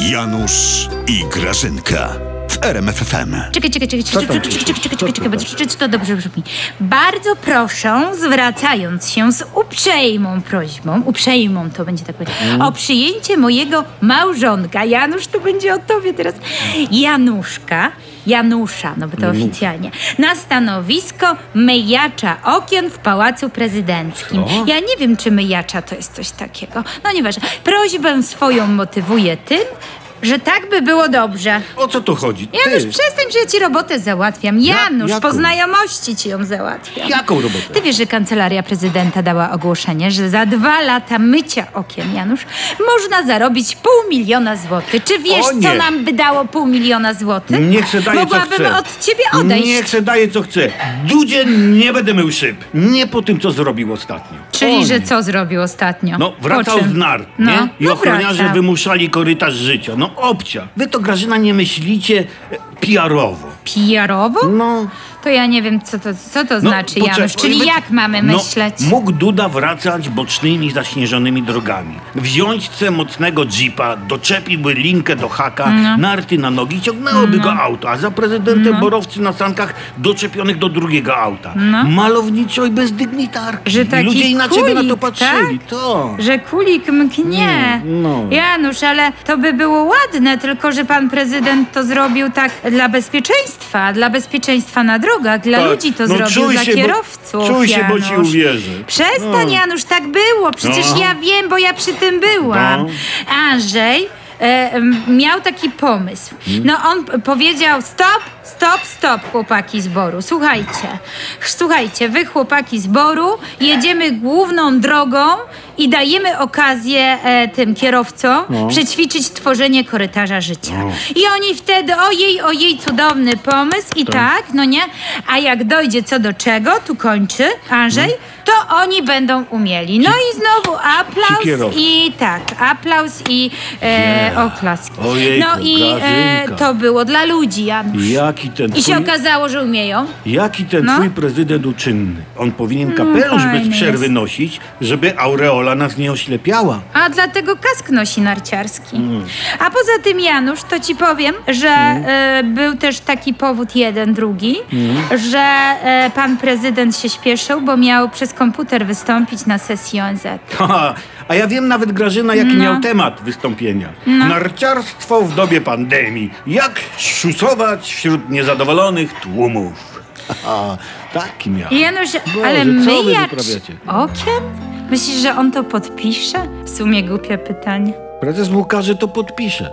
Janusz i Grażynka w RMFFM. Czekaj, czekaj, czekaj, czekaj, czekaj, czekaj, czekaj, czekaj, czekaj, pisze? czy, to dobrze brzmi. Bardzo proszę, zwracając się z uprzejmą prośbą, uprzejmą to będzie tak powiedzieć, Mm. o przyjęcie mojego małżonka. Janusz, to będzie o tobie teraz. Januszka, Janusza, no bo to oficjalnie, na stanowisko myjacza okien w Pałacu Prezydenckim. Co? Ja nie wiem, czy myjacza to jest coś takiego. No nieważne. Prośbę swoją motywuję tym, że tak by było dobrze. O co tu chodzi? Janusz, Ty, przestań, że ja ci robotę załatwiam. Janusz, jaką? po znajomości ci ją załatwiam. Jaką robotę? Ty wiesz, że kancelaria prezydenta dała ogłoszenie, że za dwa lata mycia okien, Janusz, można zarobić pół miliona złotych. Czy wiesz, O co nie. nam by dało pół miliona złotych? Niech se daje co Mogłabym chce. od ciebie odejść. Niech se daje co chce. Dudzie nie będę mył szyb. Nie po tym, co zrobił ostatnio. Czyli, O że nie. co zrobił ostatnio? No, wracał z nar, No, nie? I no ochroniarze wracał. wymuszali korytarz życia. No obcia. Wy to, Grażyna, nie myślicie e, PR-owo. PR-owo? No. To ja nie wiem, co to, co to no znaczy, poczekaj, Janusz. Czyli wy- jak mamy no, myśleć? Mógł Duda wracać bocznymi, zaśnieżonymi drogami. Wziąć ce mocnego jeepa, doczepiłby linkę do haka, No. narty na nogi ciągnęłoby go auto, a za prezydentem borowcy na sankach doczepionych do drugiego auta. No. Malowniczo i bez dygnitarki. Że I taki ludzie inaczej by na to kulik, patrzyli. tak? To. Że kulik mknie. no. Janusz, ale to by było ładne, tylko że pan prezydent to zrobił tak dla bezpieczeństwa, dla bezpieczeństwa na drogach, dla Tak. ludzi to No zrobił, dla się, bo- kierowców. czuj się, bo ci Janusz. uwierzę. Przestań, No. Janusz, tak było. Przecież No. ja wiem, bo ja przy tym byłam. No. Andrzej e, miał taki pomysł. No on powiedział stop, stop, stop, chłopaki z Boru. Słuchajcie, słuchajcie, wy chłopaki z Boru, jedziemy główną drogą i dajemy okazję e, tym kierowcom No. przećwiczyć tworzenie korytarza życia. No. I oni wtedy, ojej, ojej, cudowny pomysł i tak, no nie? A jak dojdzie co do czego, tu kończy Andrzej, to oni będą umieli. No i znowu aplauz i tak, aplauz i e, oklaski. Ojejku, no i e, Grażynka. to było dla ludzi, Janusz. Jaki ten I się twój- okazało, że umieją. Jaki ten No. twój prezydent uczynny? On powinien kapelusz fajny bez przerwy jest. nosić, żeby aureola nas nie oślepiała. A dlatego kask nosi narciarski. Mm. A poza tym, Janusz, to ci powiem, że e, był też taki powód jeden, drugi, Mm. że e, pan prezydent się śpieszył, bo miał przez komputer wystąpić na sesji ONZ. Haha, A ja wiem nawet, Grażyna, jaki No. miał temat wystąpienia. Narciarstwo w dobie pandemii. Jak szusować wśród niezadowolonych tłumów. Haha, Taki miał. Janusz, Boże, ale myjacz wyprawiacie? okien? Myślisz, że on to podpisze? W sumie głupie pytanie. Prezes mu każe, to podpisze.